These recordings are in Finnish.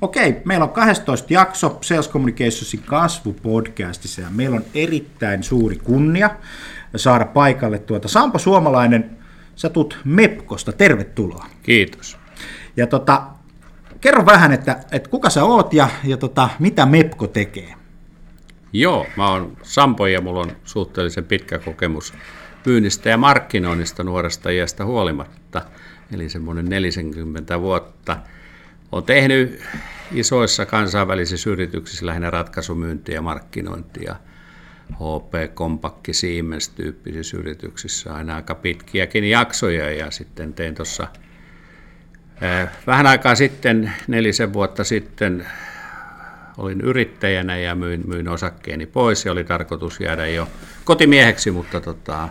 Okei, meillä on 12 jakso Sales Communicationsin kasvupodcastissa ja meillä on erittäin suuri kunnia saada paikalle tuota Sampo Suomalainen, sä tulet Mepkosta, tervetuloa. Kiitos. Ja tota, kerro vähän, että, että kuka sä oot ja, ja tota, mitä Mepko tekee? Joo, mä oon Sampo ja mulla on suhteellisen pitkä kokemus myynnistä ja markkinoinnista nuoresta iästä huolimatta, eli semmoinen 40 vuotta. Olen tehnyt isoissa kansainvälisissä yrityksissä lähinnä ratkaisumyyntiä ja markkinointia, HP, Kompakki, Siemens tyyppisissä yrityksissä aina aika pitkiäkin jaksoja. Ja sitten tein tuossa vähän aikaa sitten, nelisen vuotta sitten, olin yrittäjänä ja myin, myin osakkeeni pois ja oli tarkoitus jäädä jo kotimieheksi, mutta tota,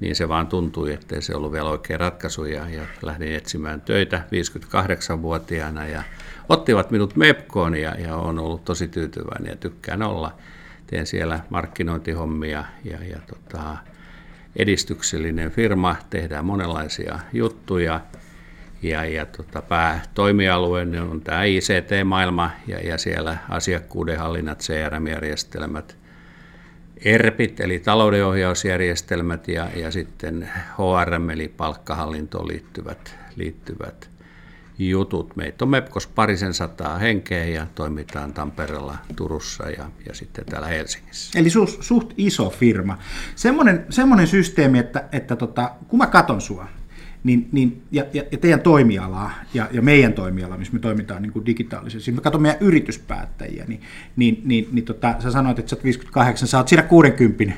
niin se vaan tuntui, ettei se ollut vielä oikea ratkaisu ja, ja lähdin etsimään töitä 58-vuotiaana ja ottivat minut MEPKOon ja, ja olen ollut tosi tyytyväinen ja tykkään olla. Teen siellä markkinointihommia ja, ja tota, edistyksellinen firma, tehdään monenlaisia juttuja ja, ja tota, päätoimialue on tämä ICT-maailma ja, ja siellä asiakkuuden hallinnat, CRM-järjestelmät – ERPit eli taloudenohjausjärjestelmät ja, ja sitten HRM eli palkkahallintoon liittyvät, liittyvät jutut. Meitä on MEPKOS parisen sataa henkeä ja toimitaan Tampereella, Turussa ja, ja sitten täällä Helsingissä. Eli su, suht iso firma. Semmoinen, semmoinen systeemi, että, että tota, kun mä katon sua, niin, niin, ja, ja, ja teidän toimialaa ja, ja meidän toimialaa, missä me toimitaan niin kuin digitaalisesti, siis me katsomme meidän yrityspäättäjiä, niin, niin, niin, niin tota, sä sanoit, että sä oot 58, sä oot siinä 60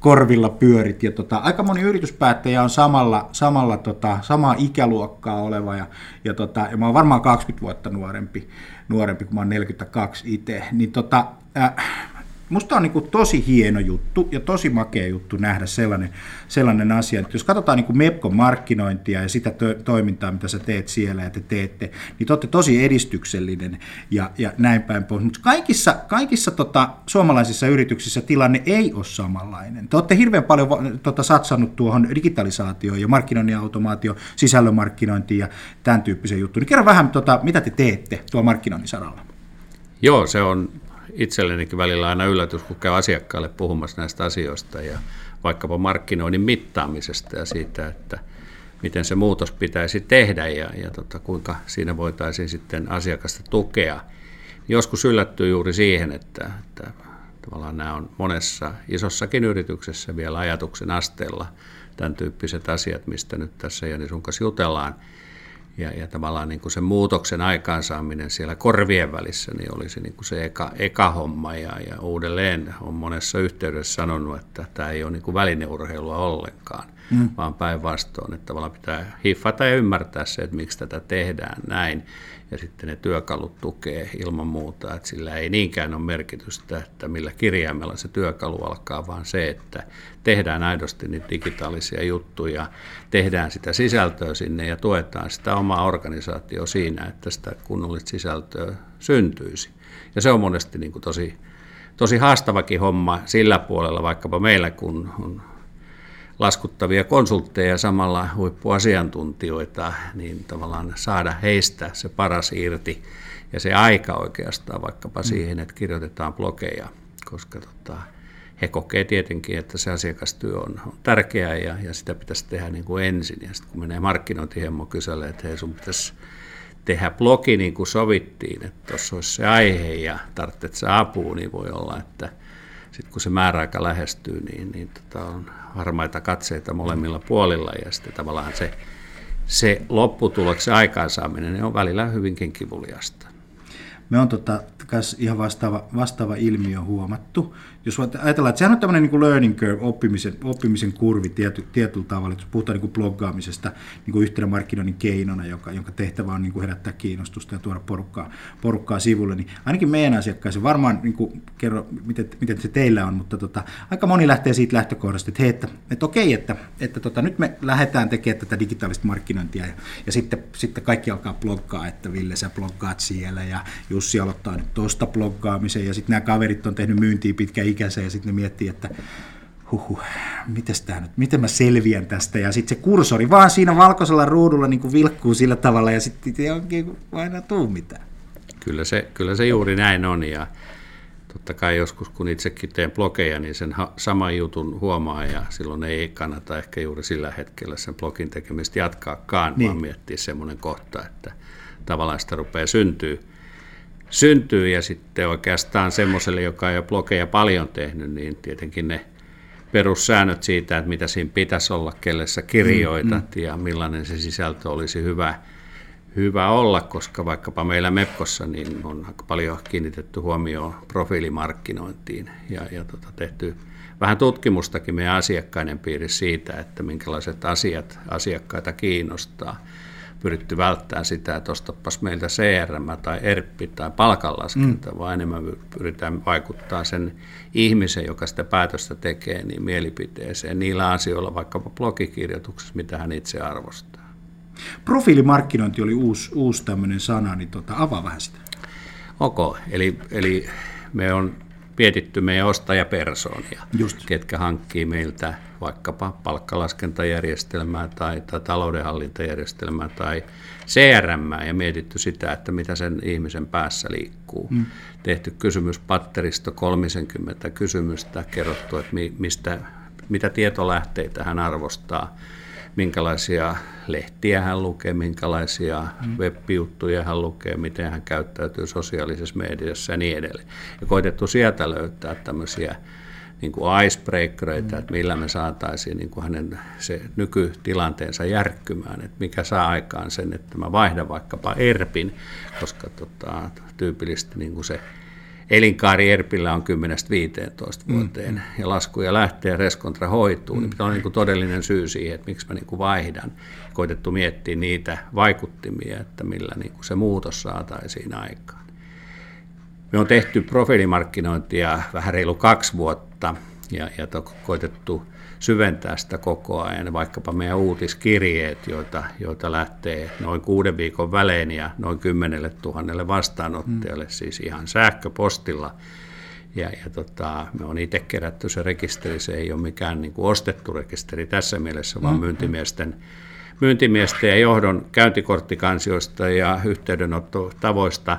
korvilla pyörit, ja tota, aika moni yrityspäättäjä on samalla, samalla tota, samaa ikäluokkaa oleva, ja, ja, tota, ja mä oon varmaan 20 vuotta nuorempi, nuorempi kun mä oon 42 itse, niin tota, äh, Musta on niin kuin tosi hieno juttu ja tosi makea juttu nähdä sellainen, sellainen asia, että jos katsotaan niin kuin Mepkon markkinointia ja sitä to- toimintaa, mitä sä teet siellä ja te teette, niin te olette tosi edistyksellinen ja, ja näin päin pois. Mutta kaikissa, kaikissa tota, suomalaisissa yrityksissä tilanne ei ole samanlainen. Te olette hirveän paljon tota, satsannut tuohon digitalisaatioon ja markkinoinnin automaatio, sisällömarkkinointiin ja tämän tyyppisen juttuun. Niin kerro vähän, tota, mitä te teette tuolla markkinoinnin saralla. Joo, se on itsellenikin välillä aina yllätys, kun käy asiakkaalle puhumassa näistä asioista ja vaikkapa markkinoinnin mittaamisesta ja siitä, että miten se muutos pitäisi tehdä ja, ja tota, kuinka siinä voitaisiin sitten asiakasta tukea. Joskus yllättyy juuri siihen, että, että tavallaan nämä on monessa isossakin yrityksessä vielä ajatuksen asteella tämän tyyppiset asiat, mistä nyt tässä Jani sun kanssa jutellaan ja, ja tavallaan niin kuin se muutoksen aikaansaaminen siellä korvien välissä niin olisi niin kuin se eka, eka homma. Ja, ja uudelleen on monessa yhteydessä sanonut, että tämä ei ole niin kuin välineurheilua ollenkaan, mm. vaan päinvastoin, että tavallaan pitää hiffata ja ymmärtää se, että miksi tätä tehdään näin ja sitten ne työkalut tukee ilman muuta, että sillä ei niinkään ole merkitystä, että millä kirjaimella se työkalu alkaa, vaan se, että tehdään aidosti niitä digitaalisia juttuja, tehdään sitä sisältöä sinne ja tuetaan sitä omaa organisaatioa siinä, että sitä kunnollista sisältöä syntyisi. Ja se on monesti niin kuin tosi, tosi haastavakin homma sillä puolella, vaikkapa meillä, kun on laskuttavia konsultteja samalla huippuasiantuntijoita, niin tavallaan saada heistä se paras irti ja se aika oikeastaan vaikkapa mm. siihen, että kirjoitetaan blogeja, koska tota, he kokee tietenkin, että se asiakastyö on, on tärkeää ja, ja sitä pitäisi tehdä niin kuin ensin. Ja sitten kun menee markkinointihemmo kyselee, että hei sun pitäisi tehdä blogi niin kuin sovittiin, että tuossa olisi se aihe ja tarvitset apua, niin voi olla, että sitten kun se määräaika lähestyy, niin, niin tota on harmaita katseita molemmilla puolilla ja sitten tavallaan se, se lopputuloksen aikaansaaminen on välillä hyvinkin kivuliasta. Me on tota, ihan vastaava, vastaava ilmiö huomattu jos ajatellaan, että sehän on tämmöinen niin learning curve, oppimisen, oppimisen kurvi tiety, tietyllä tavalla, jos puhutaan niin kuin bloggaamisesta niin kuin yhtenä markkinoinnin keinona, joka, jonka tehtävä on niin kuin herättää kiinnostusta ja tuoda porukkaa, porukkaa sivulle, niin ainakin meidän asiakkaissa, varmaan niin kuin, kerro, miten, miten se teillä on, mutta tota, aika moni lähtee siitä lähtökohdasta, että hei, että, että okei, että, että tota, nyt me lähdetään tekemään tätä digitaalista markkinointia ja, ja sitten, sitten kaikki alkaa bloggaa, että Ville sä bloggaat siellä ja Jussi aloittaa nyt tuosta bloggaamisen ja sitten nämä kaverit on tehnyt myyntiä pitkä ikänsä ja sitten ne miettii, että huhu, mites tää nyt, miten mä selviän tästä, ja sitten se kursori vaan siinä valkoisella ruudulla niin kuin vilkkuu sillä tavalla, ja sitten ei oikein aina tuu mitään. Kyllä se, kyllä se juuri näin on ja totta kai joskus kun itsekin teen blogeja, niin sen saman jutun huomaa ja silloin ei kannata ehkä juuri sillä hetkellä sen blogin tekemistä jatkaakaan, niin. vaan miettiä semmoinen kohta, että tavallaan sitä rupeaa syntyy, syntyy ja sitten oikeastaan semmoiselle, joka ei ole blogeja paljon tehnyt, niin tietenkin ne perussäännöt siitä, että mitä siinä pitäisi olla, kelle sä kirjoitat mm, mm. ja millainen se sisältö olisi hyvä, hyvä olla, koska vaikkapa meillä Mepkossa niin on aika paljon kiinnitetty huomioon profiilimarkkinointiin ja, ja tota, tehty vähän tutkimustakin meidän asiakkaiden piirissä siitä, että minkälaiset asiat asiakkaita kiinnostaa pyritty välttämään sitä, että ostapas meiltä CRM tai ERP tai palkanlaskenta, mm. vaan enemmän pyritään vaikuttaa sen ihmisen, joka sitä päätöstä tekee, niin mielipiteeseen niillä asioilla, vaikkapa blogikirjoituksessa, mitä hän itse arvostaa. Profiilimarkkinointi oli uusi, uusi tämmöinen sana, niin tota, avaa vähän sitä. Ok, eli, eli me on mietitty meidän ostajapersoonia, Just. ketkä hankkii meiltä vaikkapa palkkalaskentajärjestelmää tai, tai taloudenhallintajärjestelmää tai CRM ja mietitty sitä, että mitä sen ihmisen päässä liikkuu. Mm. Tehty kysymys patteristo 30 kysymystä, kerrottu, että mistä, mitä tietolähteitä hän arvostaa, minkälaisia lehtiä hän lukee, minkälaisia mm. web-juttuja hän lukee, miten hän käyttäytyy sosiaalisessa mediassa ja niin edelleen. Ja koitettu sieltä löytää tämmöisiä niin kuin icebreakereita, mm. että millä me saataisiin niin kuin hänen se nykytilanteensa järkkymään, että mikä saa aikaan sen, että mä vaihdan vaikkapa ERPin, koska tota, tyypillisesti niin kuin se elinkaari ERPillä on 10-15 mm. vuoteen mm. ja laskuja lähtee ja reskontra hoituu, mm. niin pitää olla niin kuin todellinen syy siihen, että miksi mä niin kuin vaihdan. Koitettu miettiä niitä vaikuttimia, että millä niin kuin se muutos saataisiin aikaan. Me on tehty profiilimarkkinointia vähän reilu kaksi vuotta ja, ja to, koitettu syventää sitä koko ajan. Vaikkapa meidän uutiskirjeet, joita, joita lähtee noin kuuden viikon välein ja noin kymmenelle tuhannelle vastaanottajalle, mm. siis ihan sähköpostilla. Ja, ja tota, me on itse kerätty se rekisteri, se ei ole mikään niin kuin ostettu rekisteri tässä mielessä, vaan mm. myyntimiesten, myyntimiesten ja johdon käyntikorttikansioista ja yhteydenottotavoista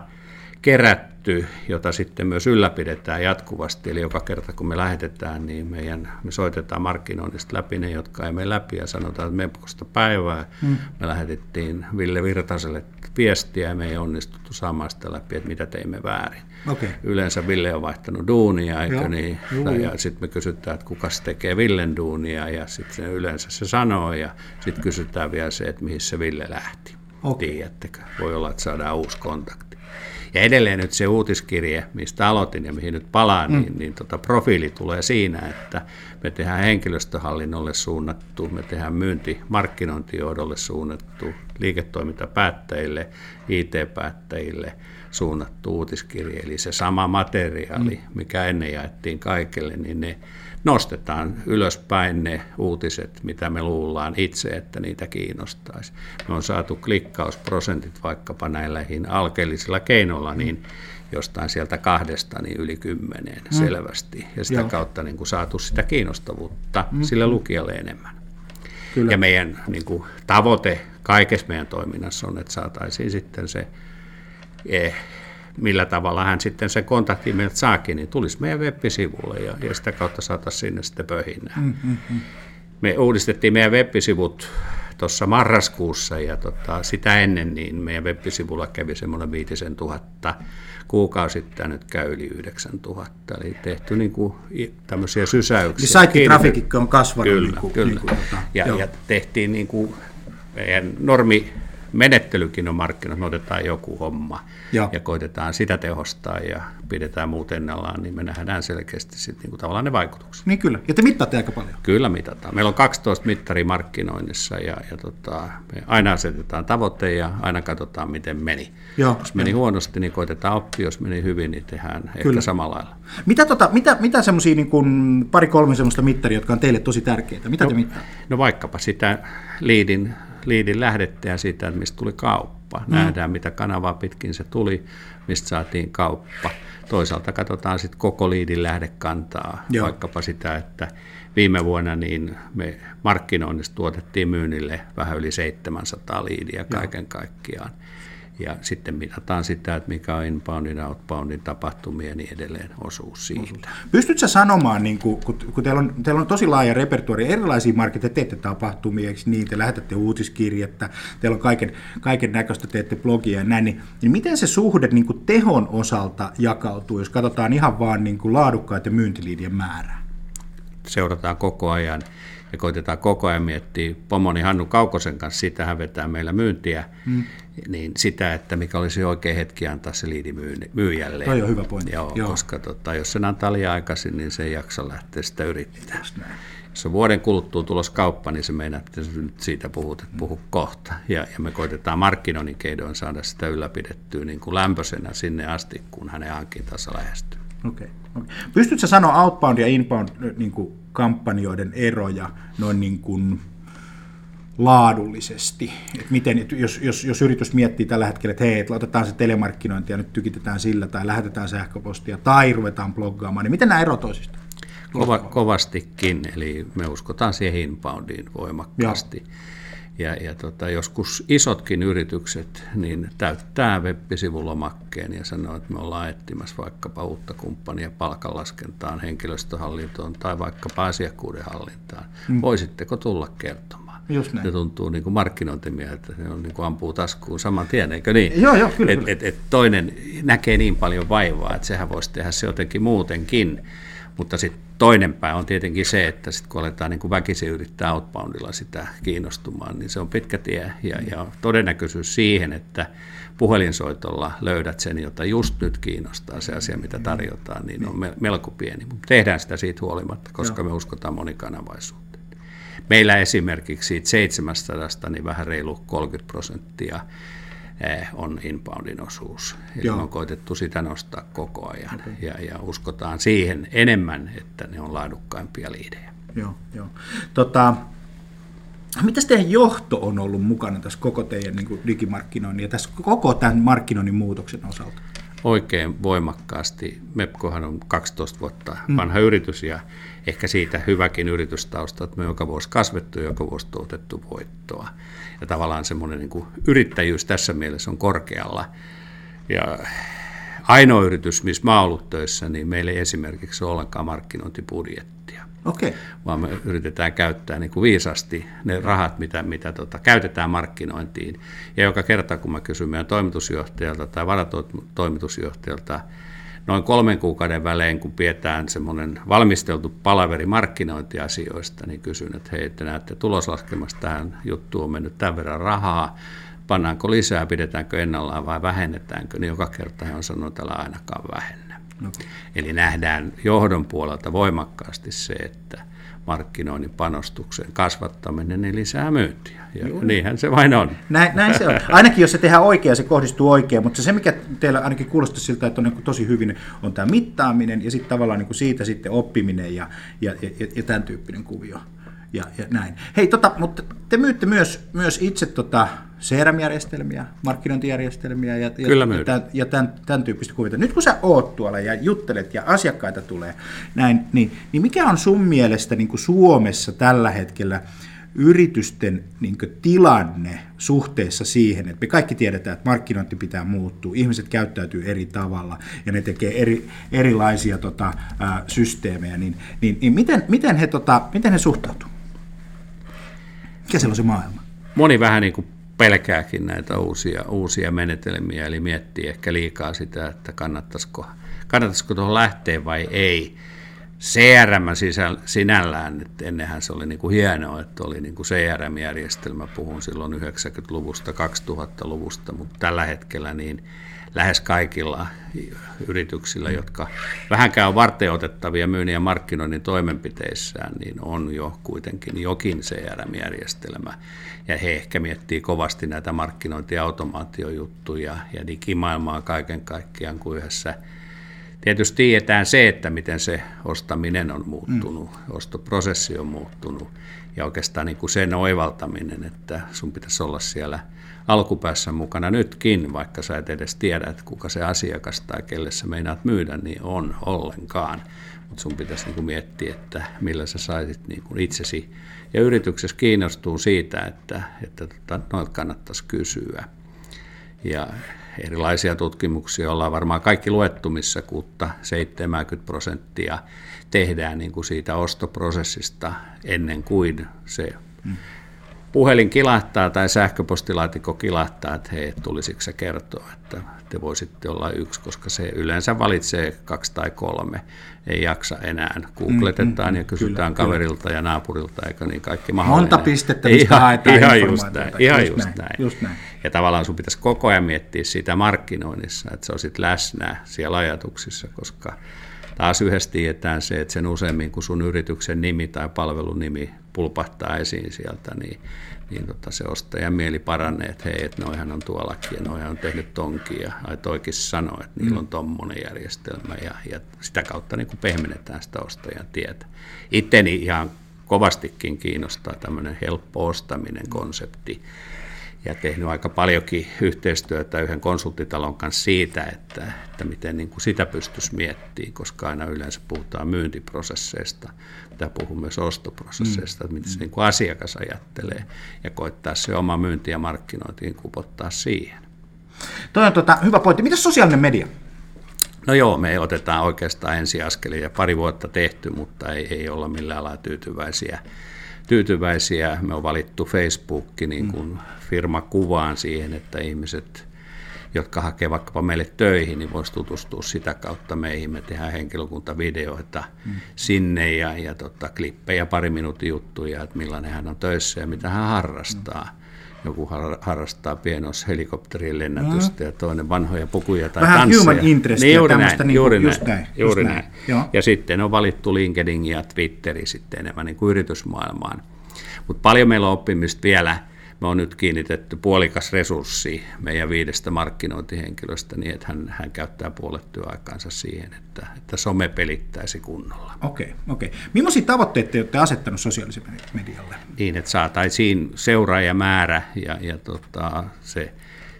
kerätty tehty, jota sitten myös ylläpidetään jatkuvasti. Eli joka kerta kun me lähetetään, niin meidän, me soitetaan markkinoinnista läpi ne, jotka ei mene läpi ja sanotaan, että mepkosta päivää. Mm. Me lähetettiin Ville Virtaselle viestiä ja me ei onnistuttu saamaan sitä läpi, että mitä teimme väärin. Okay. Yleensä Ville on vaihtanut duunia, eikö Joo. niin? Joo, ja sitten me kysytään, että kuka tekee Villen duunia ja sitten yleensä se sanoo ja sitten kysytään vielä se, että mihin se Ville lähti. Okay. Tiedättekö? Voi olla, että saadaan uusi kontakti. Ja edelleen nyt se uutiskirje, mistä aloitin ja mihin nyt palaan, mm. niin, niin tota profiili tulee siinä, että me tehdään henkilöstöhallinnolle suunnattu, me tehdään myynti markkinointijohdolle suunnattu, liiketoimintapäättäjille, IT-päättäjille suunnattu uutiskirje. Eli se sama materiaali, mm. mikä ennen jaettiin kaikille, niin ne nostetaan ylöspäin ne uutiset, mitä me luullaan itse, että niitä kiinnostaisi. Me on saatu klikkausprosentit vaikkapa näilläkin alkeellisilla keinoilla, niin jostain sieltä kahdesta niin yli kymmeneen mm. selvästi. Ja sitä Joo. kautta niin kuin saatu sitä kiinnostavuutta mm. sille lukijalle enemmän. Kyllä. Ja meidän niin kuin, tavoite kaikessa meidän toiminnassa on, että saataisiin sitten se eh, millä tavalla hän sitten se kontakti meiltä saakin, niin tulisi meidän web-sivulle ja, ja sitä kautta saataisiin sinne sitten pöhinää. Mm, mm, mm. Me uudistettiin meidän web-sivut tuossa marraskuussa ja tota, sitä ennen niin meidän web-sivulla kävi semmoinen viitisen tuhatta. Kuukausittain nyt käy yli 9000. Eli tehty niin kuin tämmöisiä sysäyksiä. Niin saitti on kasvanut. Kyllä, niin kuin, kyllä. Niin kuin, tota, ja, ja tehtiin niin kuin meidän normi menettelykin on markkinat, me otetaan joku homma ja. ja koitetaan sitä tehostaa ja pidetään muut ennallaan, niin me nähdään selkeästi sitten niin kuin tavallaan ne vaikutukset. Niin kyllä, ja te mittaatte aika paljon. Kyllä mitataan. Meillä on 12 mittari markkinoinnissa ja, ja tota, me aina asetetaan tavoite ja aina katsotaan, miten meni. Joo, jos meni jo. huonosti, niin koitetaan oppia, jos meni hyvin, niin tehdään kyllä. ehkä samalla lailla. Mitä, tota, mitä, mitä semmoisia niin pari-kolme semmoista mittaria, jotka on teille tosi tärkeitä? Mitä no, te mittaatte? No vaikkapa sitä liidin liidin lähdettä ja siitä, että mistä tuli kauppa. Mm. Nähdään, mitä kanavaa pitkin se tuli, mistä saatiin kauppa. Toisaalta katsotaan sitten koko liidin lähdekantaa, Joo. vaikkapa sitä, että viime vuonna niin me markkinoinnista tuotettiin myynnille vähän yli 700 liidiä kaiken Joo. kaikkiaan. Ja sitten mitataan sitä, että mikä on inboundin, outboundin tapahtumia ja niin edelleen osuus siitä. Pystytkö sanomaan, niin kun, kun teillä, on, teillä on tosi laaja repertuari, erilaisia markkinoita, teette tapahtumia, niin, te lähetätte uutiskirjettä, teillä on kaiken, kaiken näköistä, teette blogia ja näin, niin, niin miten se suhde niin tehon osalta jakautuu, jos katsotaan ihan vaan niin kuin laadukkaiden myyntiliidien määrää? Seurataan koko ajan ja koitetaan koko ajan miettiä pomoni Hannu Kaukosen kanssa, sitä vetää meillä myyntiä, mm. niin sitä, että mikä olisi oikea hetki antaa se liidi myyjälle. Toi on hyvä pointti. Joo, Joo. koska tota, jos sen antaa liian aikaisin, niin se ei jaksa lähteä sitä yrittää. Jos on vuoden kuluttua tulos kauppa, niin se meinaa, että nyt siitä puhut, että puhu kohta. Ja, ja me koitetaan markkinoinnin keidoin saada sitä ylläpidettyä niin kuin lämpöisenä sinne asti, kun hänen hankintansa lähestyy. Okay. okay. Pystytkö sanoa outbound ja inbound niin kuin kampanjoiden eroja noin niin kuin laadullisesti. Et miten, et jos, jos, jos yritys miettii tällä hetkellä, että hei, että otetaan se telemarkkinointi ja nyt tykitetään sillä tai lähetetään sähköpostia tai ruvetaan bloggaamaan, niin miten nämä eroavat toisista? Kova, kovastikin, eli me uskotaan siihen inboundiin voimakkaasti. Joo. Ja, ja tota, joskus isotkin yritykset niin täyttää web-sivulomakkeen ja sanoo, että me ollaan etsimässä vaikkapa uutta kumppania palkanlaskentaan, henkilöstöhallintoon tai vaikkapa asiakkuuden hallintaan. Mm. Voisitteko tulla kertomaan? Just näin. Se tuntuu niin kuin markkinointimia, että se on niin kuin ampuu taskuun saman tien, eikö niin? Joo, joo, kyllä. Et, et, et toinen näkee niin paljon vaivaa, että sehän voisi tehdä se jotenkin muutenkin. Mutta sitten toinen pää on tietenkin se, että sit kun aletaan niin kuin väkisin yrittää outboundilla sitä kiinnostumaan, niin se on pitkä tie ja, ja todennäköisyys siihen, että puhelinsoitolla löydät sen, jota just nyt kiinnostaa se asia, mitä tarjotaan, niin on melko pieni. Mutta tehdään sitä siitä huolimatta, koska me uskotaan monikanavaisuuteen. Meillä esimerkiksi siitä 700, niin vähän reilu 30 prosenttia on inboundin osuus. Eli Joo. on koitettu sitä nostaa koko ajan okay. ja, ja uskotaan siihen enemmän, että ne on laadukkaimpia liidejä. Joo, jo. Tota, Mitäs teidän johto on ollut mukana tässä koko teidän niin kuin digimarkkinoinnin ja tässä koko tämän markkinoinnin muutoksen osalta? Oikein voimakkaasti. Mepkohan on 12 vuotta mm. vanha mm. yritys ja ehkä siitä hyväkin yritystausta, että me joka vuosi kasvettu ja joka vuosi tuotettu voittoa ja tavallaan semmoinen niin yrittäjyys tässä mielessä on korkealla. Ja ainoa yritys, missä mä ollut töissä, niin meillä ei esimerkiksi ole ollenkaan markkinointibudjettia. Okay. Vaan me yritetään käyttää niin kuin viisasti ne rahat, mitä, mitä tota, käytetään markkinointiin. Ja joka kerta, kun mä kysyn meidän toimitusjohtajalta tai varatoimitusjohtajalta, noin kolmen kuukauden välein, kun pidetään semmoinen valmisteltu palaveri markkinointiasioista, niin kysyn, että hei, että näette tuloslaskemasta tähän juttuun on mennyt tämän verran rahaa, pannaanko lisää, pidetäänkö ennallaan vai vähennetäänkö, niin joka kerta he on sanonut, että ainakaan vähennä. Okay. Eli nähdään johdon puolelta voimakkaasti se, että markkinoinnin panostuksen kasvattaminen niin lisää myyntiä. Ja niinhän se vain on. Näin, näin se on. Ainakin jos se tehdään oikein, se kohdistuu oikein, mutta se mikä teillä ainakin kuulostaa siltä, että on niin tosi hyvin, on tämä mittaaminen ja sitten tavallaan niin siitä sitten oppiminen ja, ja, ja, ja tämän tyyppinen kuvio ja, ja näin. Hei, tota, mutta te myytte myös, myös itse tota CRM-järjestelmiä, markkinointijärjestelmiä ja, Kyllä ja, tämän, ja tämän, tämän tyyppistä kuvita. Nyt kun sä oot tuolla ja juttelet ja asiakkaita tulee näin, niin, niin mikä on sun mielestä niin kuin Suomessa tällä hetkellä yritysten niin tilanne suhteessa siihen, että me kaikki tiedetään, että markkinointi pitää muuttua, ihmiset käyttäytyy eri tavalla ja ne tekee eri, erilaisia tota, ää, systeemejä, niin, niin, niin miten, miten, he, tota, miten he suhtautuu? Mikä siellä on se maailma? Moni vähän niin kuin pelkääkin näitä uusia, uusia menetelmiä, eli miettii ehkä liikaa sitä, että kannattaisiko, kannattaisiko tuohon lähteä vai ei. CRM sinällään, että ennenhän se oli niin kuin hienoa, että oli niin kuin CRM-järjestelmä, puhun silloin 90-luvusta, 2000-luvusta, mutta tällä hetkellä niin lähes kaikilla yrityksillä, jotka vähänkään on varten otettavia myynnin ja markkinoinnin toimenpiteissään, niin on jo kuitenkin jokin CRM-järjestelmä. Ja he ehkä miettii kovasti näitä markkinointi- ja automaatiojuttuja ja digimaailmaa kaiken kaikkiaan, kuin yhdessä Tietysti tiedetään se, että miten se ostaminen on muuttunut, mm. ostoprosessi on muuttunut ja oikeastaan niin kuin sen oivaltaminen, että sun pitäisi olla siellä – alkupäässä mukana nytkin, vaikka sä et edes tiedä, että kuka se asiakas tai kelle sä meinaat myydä, niin on ollenkaan. Mutta sun pitäisi niinku miettiä, että millä sä saisit niinku itsesi ja yrityksessä kiinnostuu siitä, että, että tota, noilta kannattaisi kysyä. ja erilaisia tutkimuksia ollaan varmaan kaikki luettu, missä 70 prosenttia tehdään niin kuin siitä ostoprosessista ennen kuin se mm puhelin kilahtaa tai sähköpostilaatikko kilahtaa, että hei, tulisiko se kertoa, että te voisitte olla yksi, koska se yleensä valitsee kaksi tai kolme, ei jaksa enää. Googletetaan mm, ja kysytään kyllä, kaverilta kyllä. ja naapurilta, eikö niin kaikki mahdollinen. Monta pistettä, mistä ihan, haetaan ihan just näin, ihan just, just, näin, näin. just näin. Ja tavallaan sun pitäisi koko ajan miettiä sitä markkinoinnissa, että se olisit läsnä siellä ajatuksissa, koska taas yhdessä tiedetään se, että sen useammin kuin sun yrityksen nimi tai palvelun nimi pulpahtaa esiin sieltä, niin, niin tota se ostajan mieli paranee, että hei, että noihan on tuollakin ja noihan on tehnyt tonkin ja ai toikin sanoo, että niillä on tommonen järjestelmä ja, ja sitä kautta niin kuin pehmennetään sitä ostajan tietä. Itteni ihan kovastikin kiinnostaa tämmöinen helppo ostaminen konsepti ja tehnyt aika paljonkin yhteistyötä yhden konsulttitalon kanssa siitä, että, että miten niin kuin sitä pystyisi miettimään, koska aina yleensä puhutaan myyntiprosesseista, pitää puhua myös ostoprosesseista, mm. että miten se niin kuin asiakas ajattelee ja koittaa se oma myynti ja markkinointiin kupottaa siihen. Toi on tota, hyvä pointti. Mitä sosiaalinen media? No joo, me otetaan oikeastaan ensiaskelia pari vuotta tehty, mutta ei, ei olla millään lailla tyytyväisiä tyytyväisiä. Me on valittu Facebook niin kuin mm. firma kuvaan siihen, että ihmiset, jotka hakee vaikkapa meille töihin, niin voisi tutustua sitä kautta meihin. Me tehdään henkilökuntavideoita mm. sinne ja, ja tota, klippejä, pari minuutin juttuja, että millainen hän on töissä ja mitä hän harrastaa. Mm joku harrastaa helikopterin lennätystä mm. ja toinen vanhoja pukuja tai Vähän tansseja. human interest niin juuri näin, niin juuri just näin, juuri näin. näin. Ja sitten on valittu LinkedIn ja Twitteri sitten enemmän niin kuin yritysmaailmaan. Mutta paljon meillä on oppimista vielä me on nyt kiinnitetty puolikas resurssi meidän viidestä markkinointihenkilöstä niin, että hän, hän käyttää puolet työaikansa siihen, että, että some pelittäisi kunnolla. Okei, okay, okei. Okay. Millaisia tavoitteita te olette asettanut sosiaaliselle medialle? Niin, että saataisiin seuraajamäärä ja, ja tota, se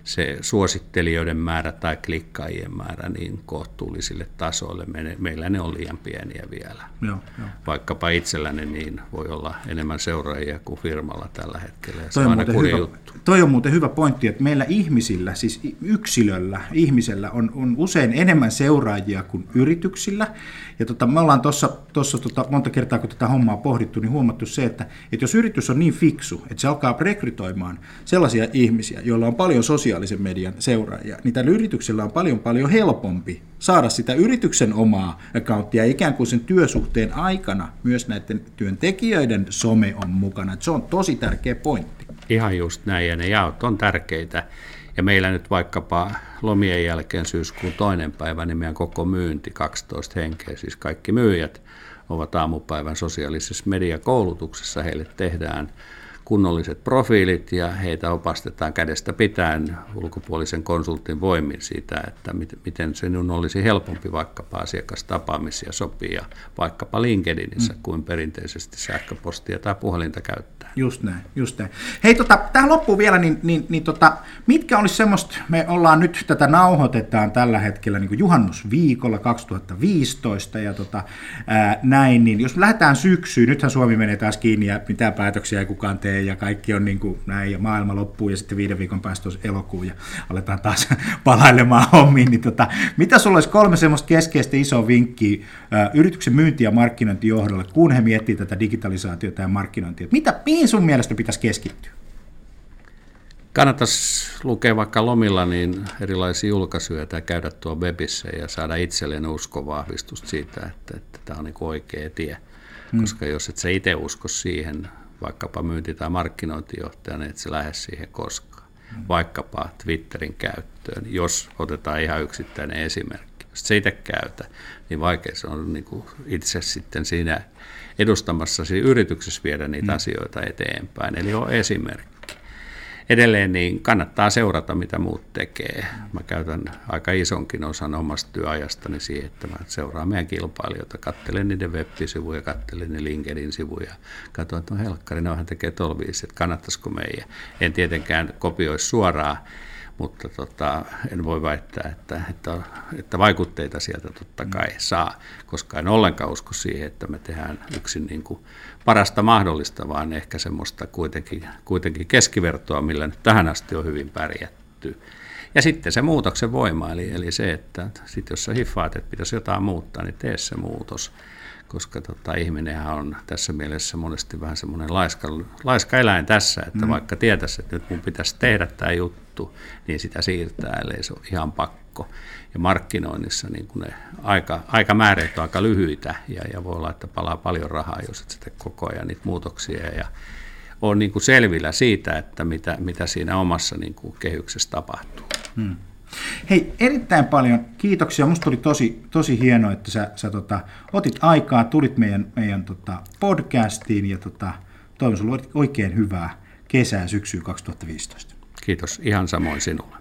se suosittelijoiden määrä tai klikkaajien määrä niin kohtuullisille tasoille. Meillä ne on liian pieniä vielä. Joo, jo. Vaikkapa itselläni niin voi olla enemmän seuraajia kuin firmalla tällä hetkellä. toi, on muuten hyvä, juttu. toi on muuten hyvä pointti, että meillä ihmisillä, siis yksilöllä, ihmisellä on, on usein enemmän seuraajia kuin yrityksillä. Ja tota, me ollaan tuossa tota, monta kertaa, kun tätä hommaa pohdittu, niin huomattu se, että, että jos yritys on niin fiksu, että se alkaa rekrytoimaan sellaisia ihmisiä, joilla on paljon sosiaalisen median seuraajia, niin tällä yrityksellä on paljon paljon helpompi saada sitä yrityksen omaa accounttia ikään kuin sen työsuhteen aikana myös näiden työntekijöiden some on mukana. Että se on tosi tärkeä pointti. Ihan just näin, ja ne jaot on tärkeitä. Ja meillä nyt vaikkapa lomien jälkeen syyskuun toinen päivä, niin meidän koko myynti, 12 henkeä, siis kaikki myyjät ovat aamupäivän sosiaalisessa mediakoulutuksessa. Heille tehdään kunnolliset profiilit ja heitä opastetaan kädestä pitäen ulkopuolisen konsultin voimin siitä, että miten sen olisi helpompi vaikkapa asiakastapaamisia sopia vaikkapa LinkedInissä mm. kuin perinteisesti sähköpostia tai puhelinta käyttää. Just näin, just näin. Hei, tota, tähän loppuun vielä, niin, niin, niin tota, mitkä olisi semmoista, me ollaan nyt tätä nauhoitetaan tällä hetkellä niin kuin juhannusviikolla 2015 ja tota, ää, näin, niin jos lähdetään syksyyn, nythän Suomi menee taas kiinni ja mitä päätöksiä ei kukaan tee ja kaikki on niin kuin näin ja maailma loppuu ja sitten viiden viikon päästä olisi elokuun ja aletaan taas palailemaan hommiin, niin tota, mitä sulla olisi kolme semmoista keskeistä isoa vinkkiä yrityksen myynti- ja markkinointijohdolle, kun he miettii tätä digitalisaatiota ja markkinointia, mitä, mihin sun mielestä pitäisi keskittyä? Kannattaisi lukea vaikka lomilla niin erilaisia julkaisuja tai käydä tuo webissä ja saada itselleen uskovahvistusta siitä, että, että tämä on niin oikea tie. Hmm. Koska jos et sä itse usko siihen vaikkapa myynti- tai markkinointijohtajana, että se lähde siihen koskaan. Vaikkapa Twitterin käyttöön, jos otetaan ihan yksittäinen esimerkki. Jos se itse käytä, niin vaikea se on niin kuin itse sitten siinä edustamassa yrityksessä viedä niitä mm. asioita eteenpäin. Eli on esimerkki edelleen niin kannattaa seurata, mitä muut tekee. Mä käytän aika isonkin osan omasta työajastani siihen, että mä seuraan meidän kilpailijoita, katselen niiden web-sivuja, katselen ne LinkedIn-sivuja, katson, että no helkkari, ne vähän tekee tolviisi, että kannattaisiko meidän. En tietenkään kopioisi suoraan, mutta tota, en voi väittää, että, että, että vaikutteita sieltä totta kai saa, koska en ollenkaan usko siihen, että me tehdään yksin niin kuin parasta mahdollista, vaan ehkä semmoista kuitenkin, kuitenkin keskivertoa, millä nyt tähän asti on hyvin pärjätty. Ja sitten se muutoksen voima, eli, eli se, että sit jos sä hiffaat, että pitäisi jotain muuttaa, niin tee se muutos koska tota, ihminenhän on tässä mielessä monesti vähän semmoinen laiska, laiska eläin tässä, että mm. vaikka tietäisi, että nyt mun pitäisi tehdä tämä juttu, niin sitä siirtää, ellei se ole ihan pakko. Ja markkinoinnissa niin kun ne aika, aikamäärät on aika lyhyitä ja, ja voi olla, että palaa paljon rahaa, jos et sitten koko ajan niitä muutoksia ja on niin kuin selvillä siitä, että mitä, mitä siinä omassa niin kuin kehyksessä tapahtuu. Hmm. Hei, erittäin paljon kiitoksia. Musta oli tosi, tosi hienoa, että sä, sä tota, otit aikaa, tulit meidän, meidän tota, podcastiin ja tota, toivon sulle oikein hyvää kesää syksyä 2015. Kiitos, ihan samoin sinulle.